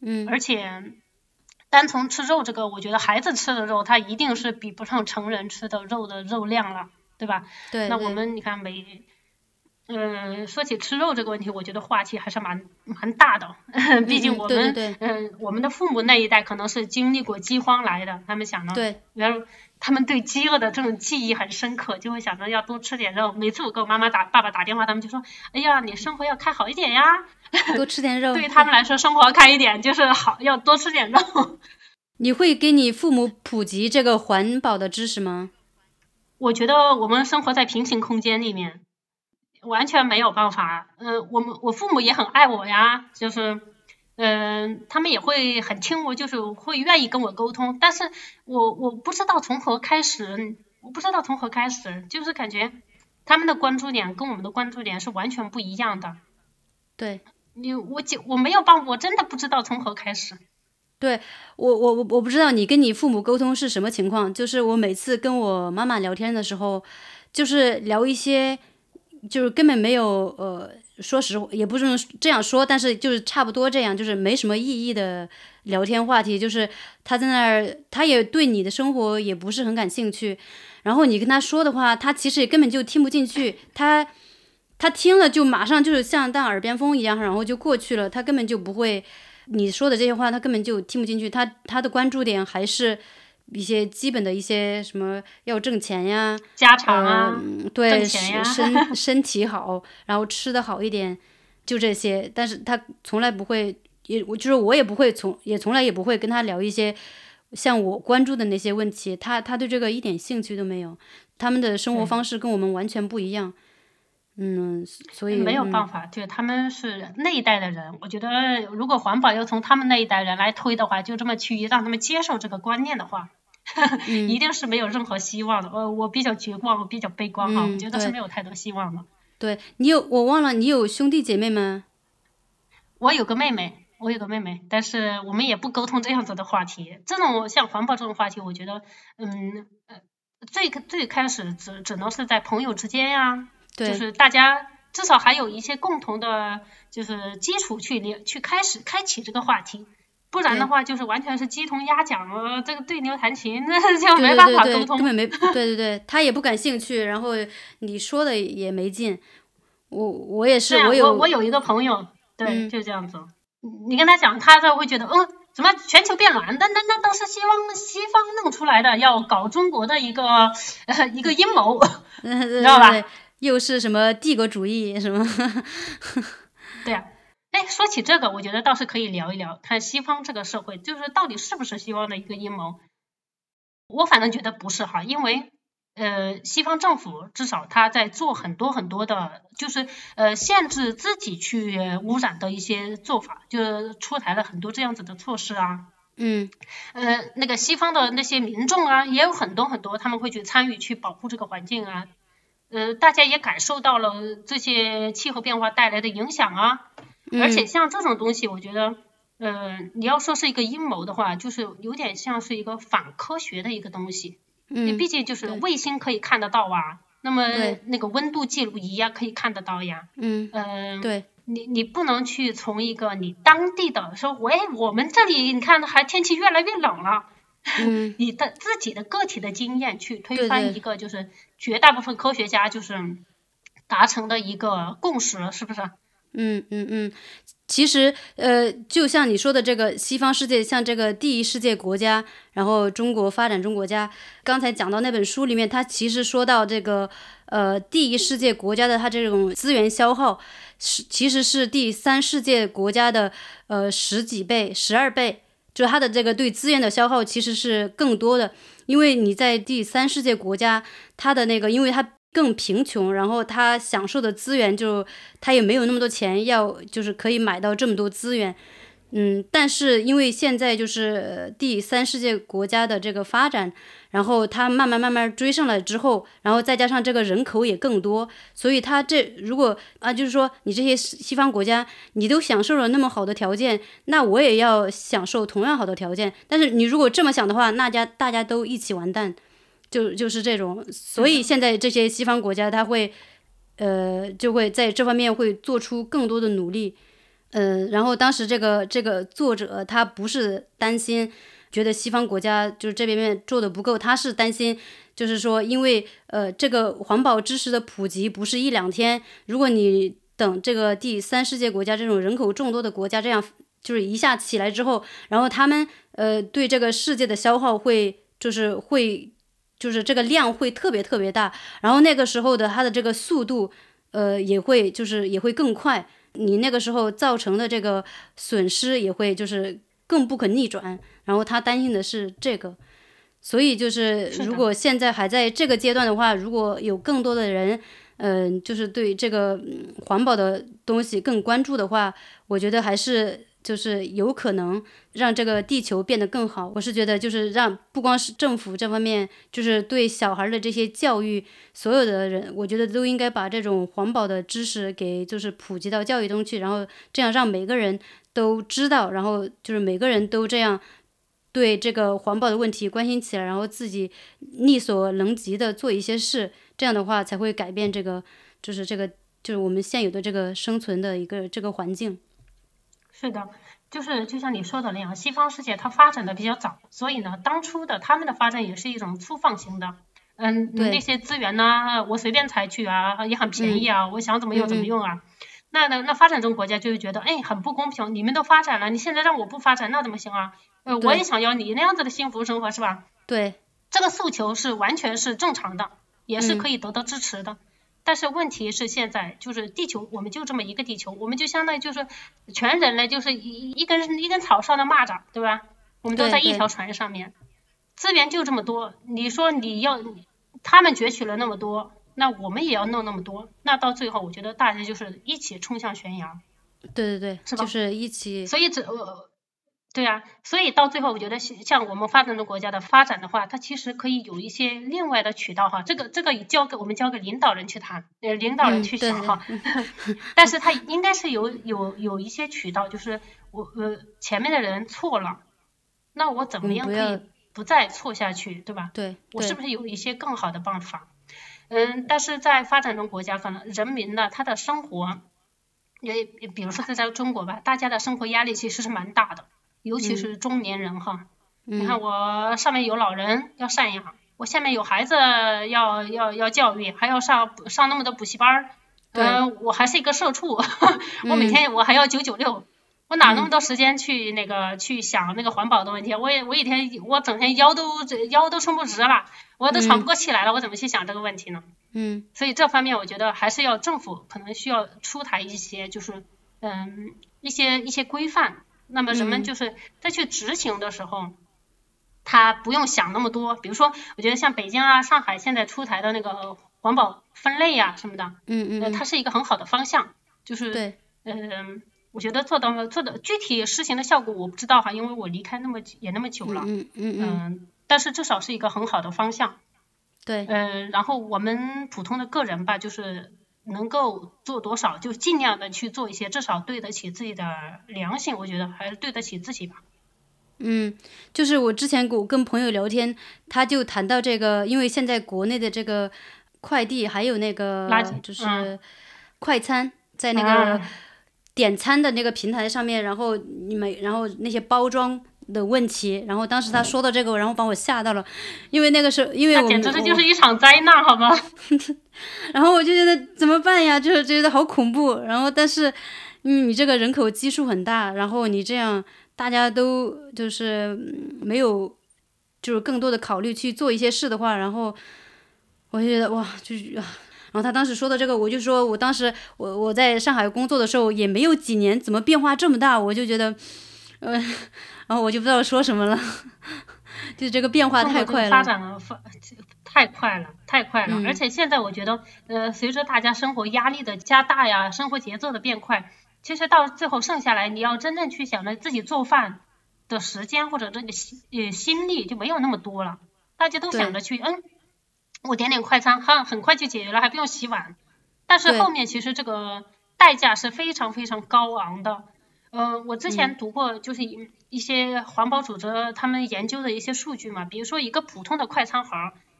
嗯。而且。单从吃肉这个，我觉得孩子吃的肉，他一定是比不上成人吃的肉的肉量了，对吧？对。那我们你看每，嗯，说起吃肉这个问题，我觉得话题还是蛮蛮大的。[laughs] 毕竟我们，嗯，我们的父母那一代可能是经历过饥荒来的，他们想呢，对，然后他们对饥饿的这种记忆很深刻，就会想着要多吃点肉。每次我给我妈妈打、爸爸打电话，他们就说：“哎呀，你生活要开好一点呀，[laughs] 多吃点肉。”对于他们来说，生活开一点就是好，要多吃点肉。[laughs] 你会给你父母普及这个环保的知识吗？我觉得我们生活在平行空间里面。完全没有办法，嗯，我们我父母也很爱我呀，就是，嗯，他们也会很听我，就是会愿意跟我沟通，但是我我不知道从何开始，我不知道从何开始，就是感觉他们的关注点跟我们的关注点是完全不一样的。对，你我就我没有办，我真的不知道从何开始。对我我我我不知道你跟你父母沟通是什么情况，就是我每次跟我妈妈聊天的时候，就是聊一些。就是根本没有，呃，说实话，也不是这样说，但是就是差不多这样，就是没什么意义的聊天话题。就是他在那儿，他也对你的生活也不是很感兴趣。然后你跟他说的话，他其实也根本就听不进去。他他听了就马上就是像当耳边风一样，然后就过去了。他根本就不会你说的这些话，他根本就听不进去。他他的关注点还是。一些基本的一些什么要挣钱呀，家常啊，对，身 [laughs] 身体好，然后吃的好一点，就这些。但是他从来不会，也我就是我也不会从，也从来也不会跟他聊一些像我关注的那些问题。他他对这个一点兴趣都没有，他们的生活方式跟我们完全不一样。嗯，所以没有办法，就他们是那一代的人。我觉得如果环保要从他们那一代人来推的话，就这么去让他们接受这个观念的话。[laughs] 一定是没有任何希望的。呃，我比较绝望，我比较悲观哈，我觉得是没有太多希望的。对你有，我忘了你有兄弟姐妹吗？我有个妹妹，我有个妹妹，但是我们也不沟通这样子的话题。这种像环保这种话题，我觉得，嗯，呃，最最开始只只能是在朋友之间呀，就是大家至少还有一些共同的，就是基础去连去开始开启这个话题。不然的话，就是完全是鸡同鸭讲了，这个对牛弹琴，那 [laughs] 就没办法沟通，根本没。对对对，他也不感兴趣，然后你说的也没劲。我我也是，我有我有一个朋友，对，就这样子。你跟他讲，他才会觉得，嗯，什么全球变暖，那那那都是西方西方弄出来的，要搞中国的一个一个阴谋，[laughs] 知道吧？又是什么帝国主义 [laughs] 什么？[laughs] 对呀。哎，说起这个，我觉得倒是可以聊一聊，看西方这个社会，就是到底是不是西方的一个阴谋？我反正觉得不是哈，因为呃，西方政府至少他在做很多很多的，就是呃，限制自己去污染的一些做法，就是出台了很多这样子的措施啊。嗯。呃，那个西方的那些民众啊，也有很多很多，他们会去参与去保护这个环境啊。呃，大家也感受到了这些气候变化带来的影响啊。而且像这种东西，我觉得，呃，你要说是一个阴谋的话，就是有点像是一个反科学的一个东西。嗯。毕竟就是卫星可以看得到啊，那么那个温度记录仪呀可以看得到呀。嗯。嗯。对。你你不能去从一个你当地的说，喂，我们这里你看还天气越来越冷了。嗯。[laughs] 你的自己的个体的经验去推翻一个就是绝大部分科学家就是达成的一个共识，是不是？嗯嗯嗯，其实呃，就像你说的这个西方世界，像这个第一世界国家，然后中国发展中国家，刚才讲到那本书里面，它其实说到这个呃第一世界国家的它这种资源消耗是其实是第三世界国家的呃十几倍、十二倍，就它的这个对资源的消耗其实是更多的，因为你在第三世界国家，它的那个因为它。更贫穷，然后它享受的资源就它也没有那么多钱，要就是可以买到这么多资源，嗯，但是因为现在就是第三世界国家的这个发展，然后他慢慢慢慢追上来之后，然后再加上这个人口也更多，所以他这如果啊，就是说你这些西方国家你都享受了那么好的条件，那我也要享受同样好的条件，但是你如果这么想的话，那家大家都一起完蛋。就就是这种，所以现在这些西方国家，他会，呃，就会在这方面会做出更多的努力，呃，然后当时这个这个作者他不是担心，觉得西方国家就是这边面做的不够，他是担心，就是说，因为呃，这个环保知识的普及不是一两天，如果你等这个第三世界国家这种人口众多的国家这样就是一下起来之后，然后他们呃对这个世界的消耗会就是会就是这个量会特别特别大，然后那个时候的它的这个速度呃也会就是也会更快，你那个时候造成的这个损失也会就是更不可逆转。然后他担心的是这个，所以就是如果现在还在这个阶段的话，如果有更多的人，嗯，就是对这个环保的东西更关注的话，我觉得还是就是有可能让这个地球变得更好。我是觉得就是让不光是政府这方面，就是对小孩的这些教育，所有的人，我觉得都应该把这种环保的知识给就是普及到教育中去，然后这样让每个人都知道，然后就是每个人都这样。对这个环保的问题关心起来，然后自己力所能及的做一些事，这样的话才会改变这个，就是这个，就是我们现有的这个生存的一个这个环境。是的，就是就像你说的那样，西方世界它发展的比较早，所以呢，当初的他们的发展也是一种粗放型的，嗯，那些资源呢，我随便采取啊，也很便宜啊，我想怎么用怎么用啊。那那那发展中国家就会觉得，哎，很不公平，你们都发展了，你现在让我不发展，那怎么行啊？呃，我也想要你那样子的幸福生活，是吧？对，这个诉求是完全是正常的，也是可以得到支持的。但是问题是现在就是地球，我们就这么一个地球，我们就相当于就是全人类就是一一根一根草上的蚂蚱，对吧？我们都在一条船上面，资源就这么多，你说你要他们攫取了那么多。那我们也要弄那么多，那到最后，我觉得大家就是一起冲向悬崖。对对对，是吧就是一起。所以这，对啊，所以到最后，我觉得像我们发展中国家的发展的话，它其实可以有一些另外的渠道哈。这个这个交给我们交给领导人去谈，呃，领导人去想哈。[laughs] 但是他应该是有有有一些渠道，就是我呃前面的人错了，那我怎么样可以不再错下去，对吧？对，我是不是有一些更好的办法？嗯，但是在发展中国家，可能人民呢，他的生活，也比如说在在中国吧，大家的生活压力其实是蛮大的，尤其是中年人哈。你看我上面有老人要赡养，我下面有孩子要要要教育，还要上上那么多补习班儿。嗯，我还是一个社畜，[laughs] 我每天我还要九九六。我哪那么多时间去那个去想那个环保的问题？我也我一天我整天腰都腰都撑不直了，我都喘不过气来了，我怎么去想这个问题呢？嗯，所以这方面我觉得还是要政府可能需要出台一些就是嗯一些一些规范，那么人们就是在去执行的时候，他不用想那么多。比如说，我觉得像北京啊、上海现在出台的那个环保分类呀什么的，嗯嗯，它是一个很好的方向，就是对，嗯。我觉得做到做的具体实行的效果我不知道哈，因为我离开那么也那么久了，嗯嗯嗯，但是至少是一个很好的方向，对，嗯，然后我们普通的个人吧，就是能够做多少就尽量的去做一些，至少对得起自己的良心，我觉得还是对得起自己吧。嗯，就是我之前我跟朋友聊天，他就谈到这个，因为现在国内的这个快递还有那个就是快餐在那个。点餐的那个平台上面，然后你们，然后那些包装的问题，然后当时他说到这个，然后把我吓到了，因为那个时候，因为我简直这就是一场灾难，好吗？[laughs] 然后我就觉得怎么办呀？就是觉得好恐怖。然后但是，嗯，你这个人口基数很大，然后你这样大家都就是没有，就是更多的考虑去做一些事的话，然后我就觉得哇，就是啊。然后他当时说的这个，我就说，我当时我我在上海工作的时候也没有几年，怎么变化这么大？我就觉得，呃，然后我就不知道说什么了，就这个变化太快了，发展了发太快了，太快了。而且现在我觉得，呃，随着大家生活压力的加大呀，生活节奏的变快，其实到最后剩下来，你要真正去想着自己做饭的时间或者这个心呃心力就没有那么多了，大家都想着去嗯。我点点快餐，哈，很快就解决了，还不用洗碗。但是后面其实这个代价是非常非常高昂的。嗯，我之前读过，就是一些环保组织他们研究的一些数据嘛，比如说一个普通的快餐盒，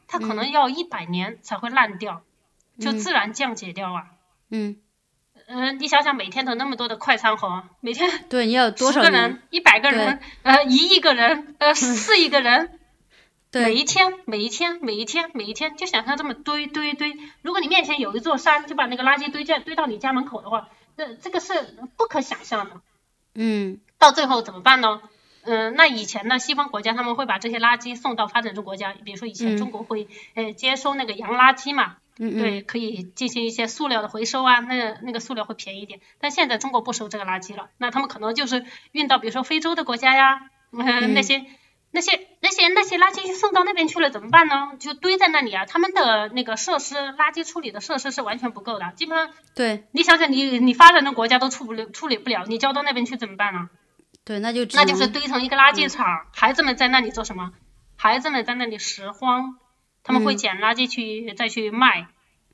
它可能要一百年才会烂掉，就自然降解掉啊。嗯。嗯，你想想每天都那么多的快餐盒，每天对，你要有多少个人、一百个人、呃一亿个人、呃四亿个人，[laughs] 对每一天、每一天、每一天、每一天，就想象这么堆堆堆。如果你面前有一座山，就把那个垃圾堆建堆到你家门口的话，这这个是不可想象的。嗯到最后怎么办呢？嗯，那以前呢，西方国家他们会把这些垃圾送到发展中国家，比如说以前嗯中国会呃接收那个洋垃圾嘛，嗯嗯，对，可以进行一些塑料的回收啊，那那个塑料会便宜一点。但现在中国不收这个垃圾了，那他们可能就是运到比如说非洲的国家呀，嗯、那些那些那些那些垃圾送到那边去了怎么办呢？就堆在那里啊，他们的那个设施，垃圾处理的设施是完全不够的，基本上对你想想你你发展的国家都处不了处理不了，你交到那边去怎么办呢？对，那就那就是堆成一个垃圾场，孩子们在那里做什么？孩子们在那里拾荒，他们会嗯捡垃圾去、再去卖。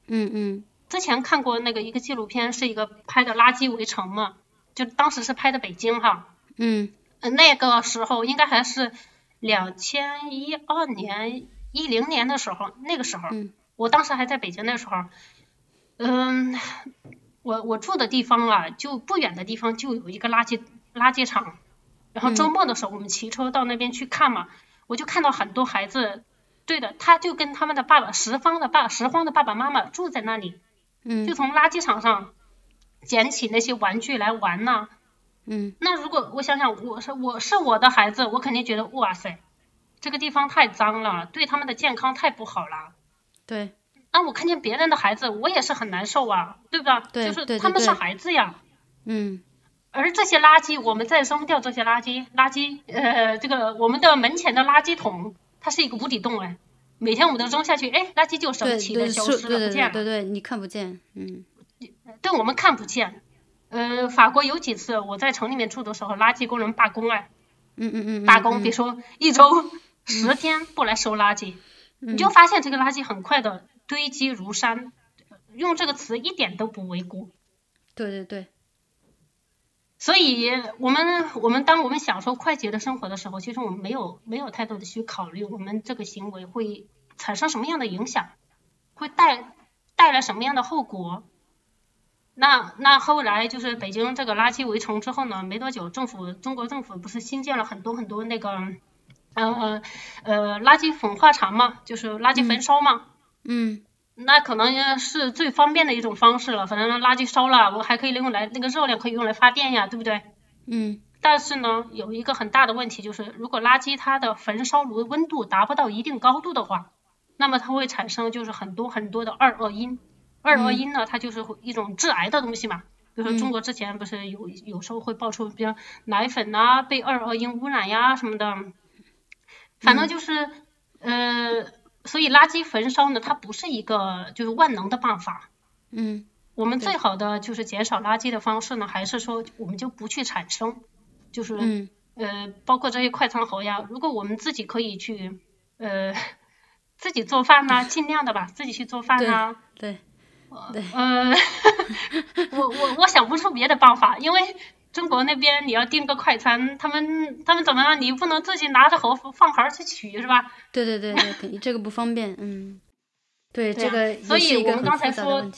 嗯嗯之前看过那个一个纪录片，是一个拍的垃圾围城嘛，就当时是拍的北京哈，嗯呃那个时候应该还是两千一二年一零年的时候，那个时候，嗯。我当时还在北京那时候，嗯，我我住的地方啊，就不远的地方就有一个垃圾垃圾场，然后周末的时候我们骑车到那边去看嘛，我就看到很多孩子，对的，他就跟他们的爸爸拾荒的爸拾荒的爸爸妈妈住在那里，就嗯从垃圾场上捡起那些玩具来玩呐、嗯那如果我想想，我是我是我的孩子，我肯定觉得哇塞，这个地方太脏了，对他们的健康太不好了。对那我看见别人的孩子，我也是很难受啊，对吧？对就是他们是孩子呀。嗯而这些垃圾，我们再扔掉这些垃圾，垃圾，呃，这个我们的门前的垃圾桶，它是一个无底洞哎，每天我们都扔下去，哎，垃圾就神奇的消失了，不见了，对对对，你看不见，嗯对我们看不见。呃，法国有几次我在城里面住的时候，垃圾工人罢工哎，嗯嗯嗯，罢工，比如说一周十天不来收垃圾，你就发现这个垃圾很快的堆积如山，用这个词一点都不为过。对对对，所以，我们我们当我们享受快捷的生活的时候，其实我们没有没有太多的去考虑我们这个行为会产生什么样的影响，会带带来什么样的后果。那那后来就是北京这个垃圾围城之后呢，没多久，政府中国政府不是新建了很多很多那个，呃呃呃垃圾焚化厂嘛，就是垃圾焚烧嘛。嗯那可能是最方便的一种方式了。反正垃圾烧了，我还可以用来那个热量可以用来发电呀，对不对？嗯但是呢，有一个很大的问题就是，如果垃圾它的焚烧炉温度达不到一定高度的话，那么它会产生就是很多很多的二恶英。二恶英呢，它就是会一种致癌的东西嘛。比如说中国之前不是有有时候会爆出，比如奶粉呐、被二恶英污染呀什么的，反正就是、呃，所以垃圾焚烧呢，它不是一个就是万能的办法。嗯我们最好的就是减少垃圾的方式呢，还是说我们就不去产生，就是、嗯。呃，包括这些快餐盒呀，如果我们自己可以去呃 [laughs] 自己做饭呐、尽量的吧，自己去做饭呐、对对，呃，我我我想不出别的办法，因为中国那边你要订个快餐，他们他们怎么样？你不能自己拿着盒饭盒去取是吧？[laughs] 对对对对，肯定这个不方便，嗯，对这个所以我们刚才说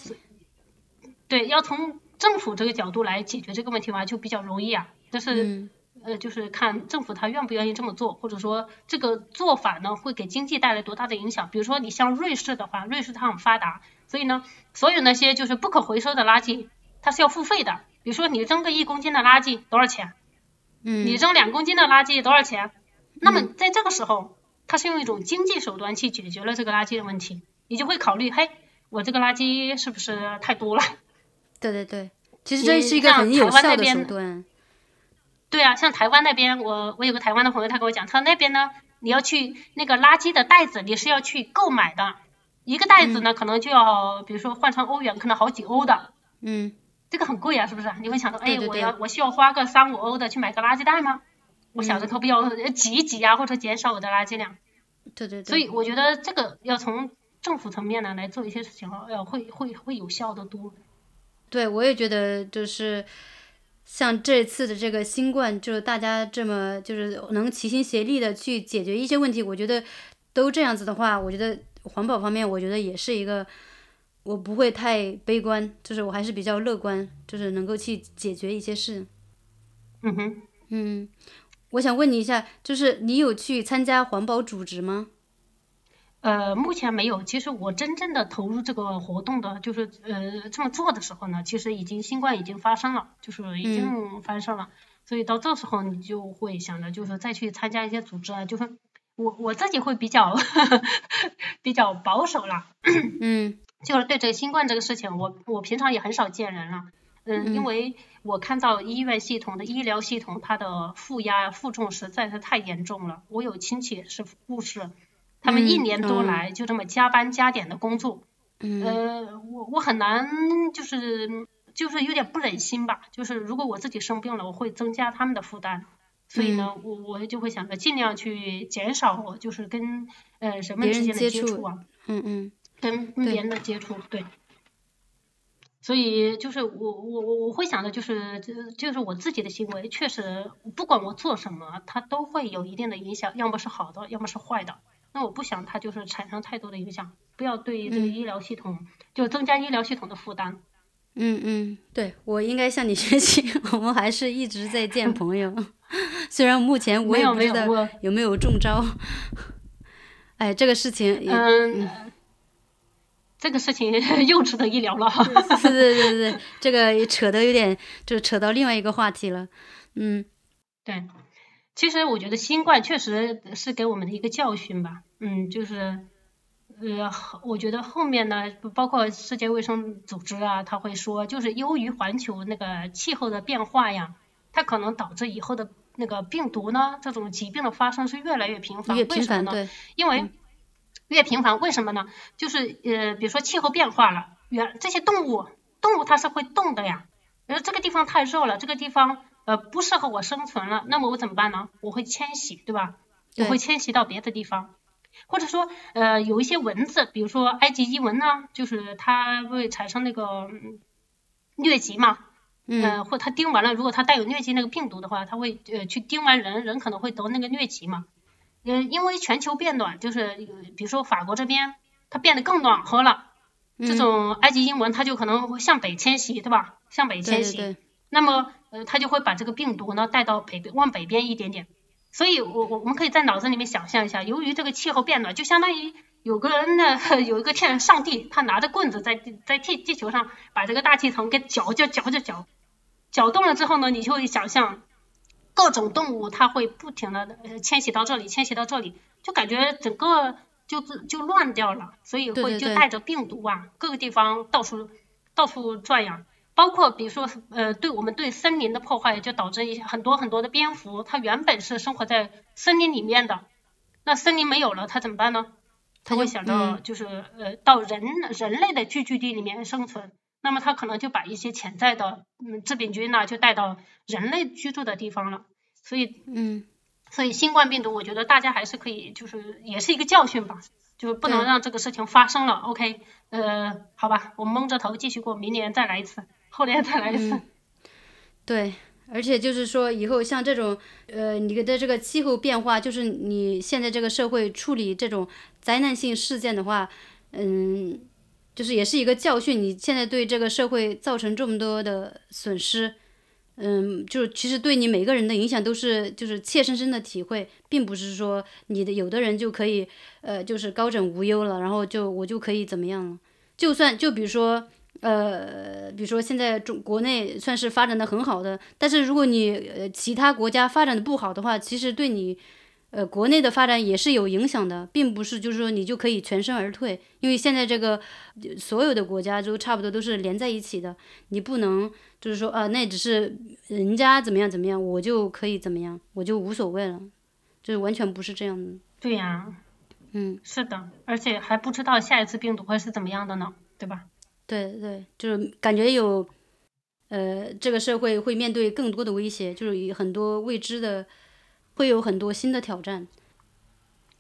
对，要从政府这个角度来解决这个问题嘛，就比较容易啊，就是。嗯呃，就是看政府他愿不愿意这么做，或者说这个做法呢会给经济带来多大的影响。比如说你像瑞士的话，瑞士它很发达，所以呢，所有那些就是不可回收的垃圾，它是要付费的。比如说你扔个一公斤的垃圾多少钱？嗯你扔两公斤的垃圾多少钱？那么在这个时候，它是用一种经济手段去解决了这个垃圾的问题，你就会考虑，嘿，我这个垃圾是不是太多了？对对对，其实这是一个很有效的手边段，对啊，像台湾那边，我我有个台湾的朋友，他跟我讲，他那边呢，你要去那个垃圾的袋子，你是要去购买的，一个袋子呢，可能就要，比如说换成欧元，可能好几欧的，嗯这个很贵啊，是不是？你会想到，哎，我要我需要花个三五欧的去买个垃圾袋吗？我想着可不要呃挤一挤啊，或者减少我的垃圾量。对对对，所以我觉得这个要从政府层面呢来做一些事情，呃，会会会有效的多。对，我也觉得就是像这次的这个新冠，就是大家这么就是能齐心协力的去解决一些问题，我觉得都这样子的话，我觉得环保方面，我觉得也是一个我不会太悲观，就是我还是比较乐观，就是能够去解决一些事。嗯哼，嗯，我想问你一下，就是你有去参加环保组织吗？呃，目前没有。其实我真正的投入这个活动的，就是呃这么做的时候呢，其实已经新冠已经发生了，就是已经发生了。所以到这时候你就会想着，就是再去参加一些组织啊，就是我我自己会比较 [laughs] 比较保守啦。嗯。[clears throat] 就是对这个新冠这个事情，我我平常也很少见人了。嗯，因为我看到医院系统的医疗系统，它的负压负重实在是太严重了。我有亲戚是护士。他们一年多来就这么加班加点的工作，呃，我我很难就是就是有点不忍心吧，就是如果我自己生病了，我会增加他们的负担，所以呢，我我就会想着尽量去减少就是跟呃人们之间的接触啊，嗯嗯，跟跟别人的接触，对，所以就是我我我我会想的就是就是我自己的行为确实不管我做什么，它都会有一定的影响，要么是好的，要么是坏的。那我不想它就是产生太多的影响，不要对这个医疗系统就增加医疗系统的负担。嗯嗯，对我应该向你学习，[laughs] 我们还是一直在见朋友，[laughs] 虽然目前我也不知道有没有中招。[laughs] 哎，这个事情，嗯，这个事情又值得一聊了。对对对对，这个扯的有点，就扯到另外一个话题了。嗯，对。其实我觉得新冠确实是给我们的一个教训吧，嗯，就是，呃，我觉得后面呢，包括世界卫生组织啊，他会说，就是由于环球那个气候的变化呀，它可能导致以后的那个病毒呢，这种疾病的发生是越来越频繁，为什么呢？因为越频繁，为什么呢？就是呃，比如说气候变化了，原这些动物，动物它是会动的呀，呃，这个地方太热了，这个地方。呃，不适合我生存了，那么我怎么办呢？我会迁徙，对吧？我会迁徙到别的地方，或者说，呃，有一些蚊子，比如说埃及伊蚊呢，就是它会产生那个疟疾嘛，嗯，或它叮完了，如果它带有疟疾那个病毒的话，它会呃去叮完人，人可能会得那个疟疾嘛。嗯，因为全球变暖，就是比如说法国这边它变得更暖和了，这种埃及伊蚊它就可能向北迁徙，对吧？向北迁徙，那么。呃，它就会把这个病毒呢带到北边，往北边一点点。所以，我我我们可以在脑子里面想象一下，由于这个气候变暖，就相当于有个人呢，[laughs] 有一个天上帝，他拿着棍子在在地地球上把这个大气层给搅搅搅搅搅，搅动了之后呢，你就会想象各种动物它会不停的迁徙到这里，迁徙到这里，就感觉整个就就乱掉了，所以会就带着病毒啊，各个地方到处到处转呀。包括比如说，呃，对我们对森林的破坏，就导致一些很多很多的蝙蝠，它原本是生活在森林里面的，那森林没有了，它怎么办呢？它会想到就是呃到人人类的聚居地里面生存，那么它可能就把一些潜在的嗯致病菌呢就带到人类居住的地方了，所以嗯，所以新冠病毒，我觉得大家还是可以，就是也是一个教训吧。就不能让这个事情发生了，OK？呃，好吧，我蒙着头继续过，明年再来一次，后年再来一次。[laughs] 对，而且就是说，以后像这种，呃，你的这个气候变化，就是你现在这个社会处理这种灾难性事件的话，嗯，就是也是一个教训。你现在对这个社会造成这么多的损失。嗯，就是其实对你每个人的影响都是就是切身身的体会，并不是说你的有的人就可以呃就是高枕无忧了，然后就我就可以怎么样了。就算就比如说呃比如说现在中国内算是发展的很好的，但是如果你呃其他国家发展的不好的话，其实对你呃国内的发展也是有影响的，并不是就是说你就可以全身而退，因为现在这个所有的国家都差不多都是连在一起的，你不能。就是说，啊，那只是人家怎么样怎么样，我就可以怎么样，我就无所谓了，就是完全不是这样的。对呀，嗯，是的，而且还不知道下一次病毒会是怎么样的呢，对吧？对对，就是感觉有，呃，这个社会会面对更多的威胁，就是有很多未知的，会有很多新的挑战。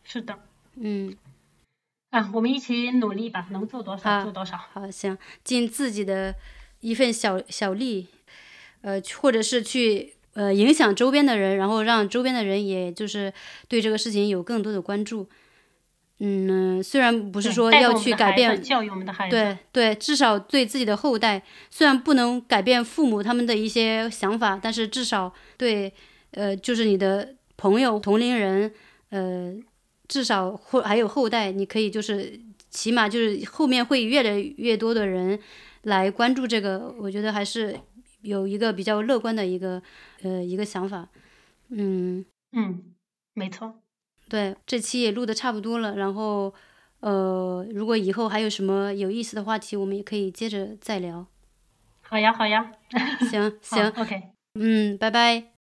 是的，嗯。啊，我们一起努力吧，能做多少做多少。好，行，尽自己的一份小小力，呃，或者是去呃影响周边的人，然后让周边的人也就是对这个事情有更多的关注。嗯，虽然不是说要去改变教育我们的孩子，对对，至少对自己的后代，虽然不能改变父母他们的一些想法，但是至少对呃，就是你的朋友，同龄人，呃，至少后还有后代，你可以就是起码就是后面会越来越多的人来关注这个，我觉得还是有一个比较乐观的一个呃一个想法。嗯嗯，没错，对，这期也录的差不多了，然后呃，如果以后还有什么有意思的话题，我们也可以接着再聊。好呀，好呀，行行，[laughs] ok，嗯，拜拜。